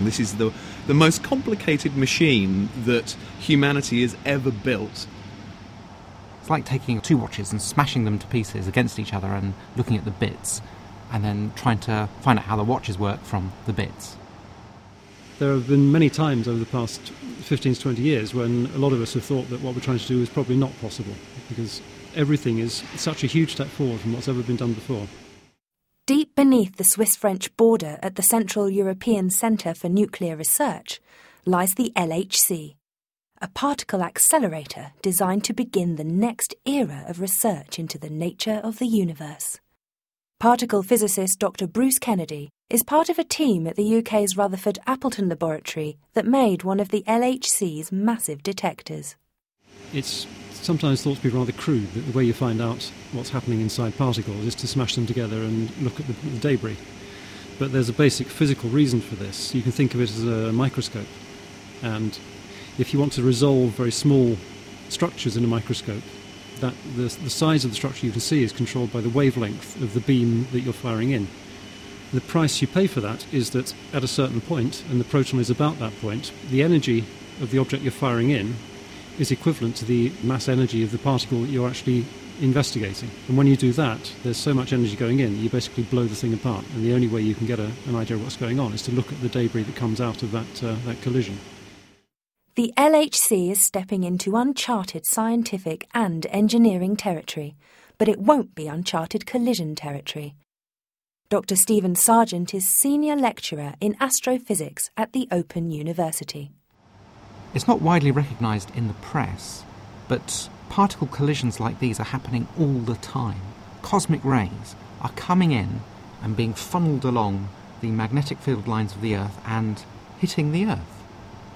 This is the, the most complicated machine that humanity has ever built. It's like taking two watches and smashing them to pieces against each other and looking at the bits and then trying to find out how the watches work from the bits. There have been many times over the past 15 to 20 years when a lot of us have thought that what we're trying to do is probably not possible because everything is such a huge step forward from what's ever been done before. Deep beneath the Swiss French border at the Central European Centre for Nuclear Research lies the LHC, a particle accelerator designed to begin the next era of research into the nature of the universe. Particle physicist Dr. Bruce Kennedy is part of a team at the UK's Rutherford Appleton Laboratory that made one of the LHC's massive detectors. It's sometimes thought to be rather crude that the way you find out what's happening inside particles is to smash them together and look at the, the debris. But there's a basic physical reason for this. You can think of it as a microscope. And if you want to resolve very small structures in a microscope, that the, the size of the structure you can see is controlled by the wavelength of the beam that you're firing in. The price you pay for that is that at a certain point, and the proton is about that point, the energy of the object you're firing in is equivalent to the mass energy of the particle that you're actually investigating. And when you do that, there's so much energy going in, that you basically blow the thing apart. And the only way you can get a, an idea of what's going on is to look at the debris that comes out of that, uh, that collision. The LHC is stepping into uncharted scientific and engineering territory, but it won't be uncharted collision territory. Dr. Stephen Serjeant is Senior Lecturer in Astrophysics at the Open University. It's not widely recognised in the press, but particle collisions like these are happening all the time. Cosmic rays are coming in and being funneled along the magnetic field lines of the Earth and hitting the Earth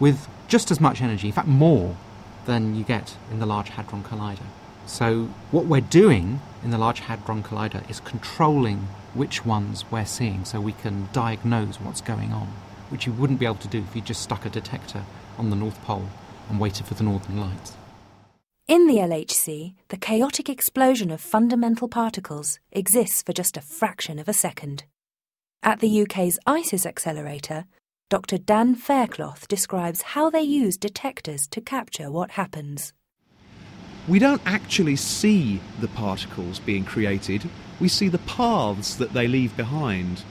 with just as much energy, in fact, more than you get in the Large Hadron Collider. So, what we're doing in the Large Hadron Collider is controlling which ones we're seeing so we can diagnose what's going on, which you wouldn't be able to do if you just stuck a detector on the North Pole and waited for the Northern Lights. In the LHC, the chaotic explosion of fundamental particles exists for just a fraction of a second. At the UK's ISIS accelerator, Dr. Dan Faircloth describes how they use detectors to capture what happens. We don't actually see the particles being created, we see the paths that they leave behind.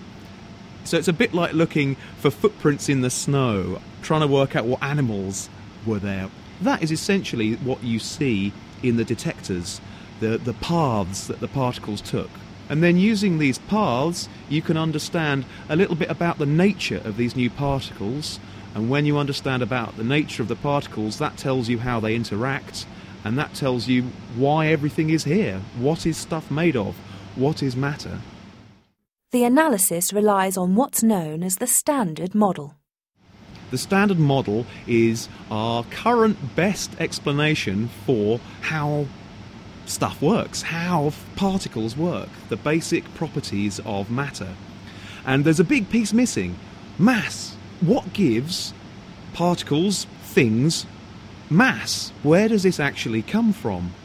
So it's a bit like looking for footprints in the snow, trying to work out what animals were there. That is essentially what you see in the detectors, the, the paths that the particles took. And then using these paths, you can understand a little bit about the nature of these new particles. And when you understand about the nature of the particles, that tells you how they interact, and that tells you why everything is here. What is stuff made of? What is matter? The analysis relies on what's known as the Standard Model. The Standard Model is our current best explanation for how stuff works, how particles work, the basic properties of matter. And there's a big piece missing mass. What gives particles, things, mass? Where does this actually come from?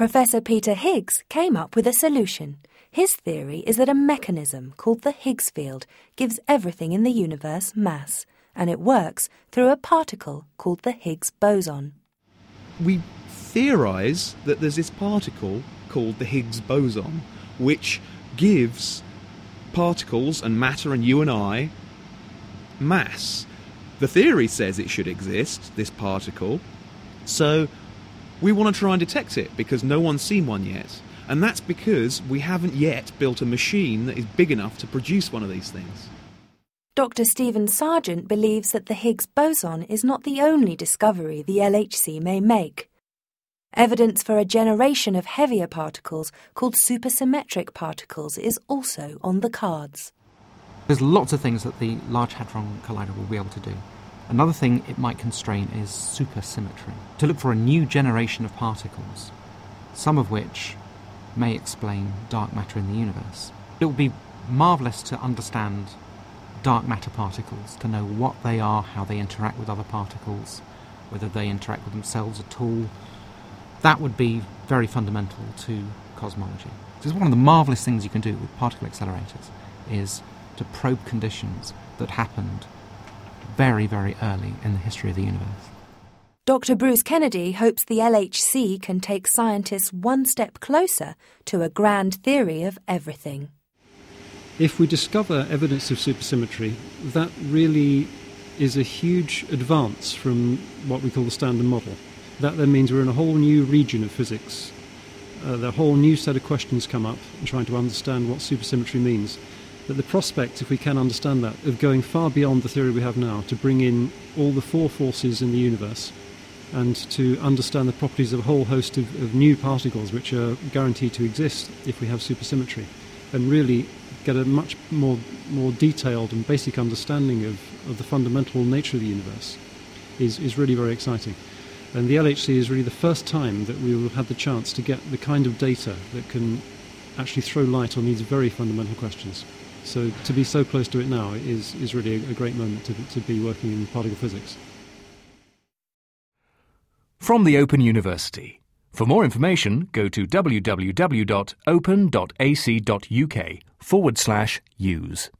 Professor Peter Higgs came up with a solution. His theory is that a mechanism called the Higgs field gives everything in the universe mass, and it works through a particle called the Higgs boson. We theorize that there's this particle called the Higgs boson, which gives particles and matter and you and I mass. The theory says it should exist, this particle, so we want to try and detect it because no one's seen one yet. And that's because we haven't yet built a machine that is big enough to produce one of these things. Dr. Stephen Serjeant believes that the Higgs boson is not the only discovery the LHC may make. Evidence for a generation of heavier particles called supersymmetric particles is also on the cards. There's lots of things that the Large Hadron Collider will be able to do. Another thing it might constrain is supersymmetry, to look for a new generation of particles, some of which may explain dark matter in the universe. It will be marvellous to understand dark matter particles, to know what they are, how they interact with other particles, whether they interact with themselves at all, that would be very fundamental to cosmology. This is one of the marvellous things you can do with particle accelerators is to probe conditions that happened very, very early in the history of the universe. Dr. Bruce Kennedy hopes the LHC can take scientists one step closer to a grand theory of everything. If we discover evidence of supersymmetry, that really is a huge advance from what we call the standard model. That then means we're in a whole new region of physics. Uh, the whole new set of questions come up in trying to understand what supersymmetry means. But the prospect, if we can understand that, of going far beyond the theory we have now to bring in all the four forces in the universe and to understand the properties of a whole host of, of new particles which are guaranteed to exist if we have supersymmetry, and really get a much more, more detailed and basic understanding of, of the fundamental nature of the universe is, is really very exciting. And the LHC is really the first time that we will have had the chance to get the kind of data that can actually throw light on these very fundamental questions. So to be so close to it now is, is really a, a great moment to, to be working in particle physics. From the Open University. For more information, go to www.open.ac.uk forward slash use.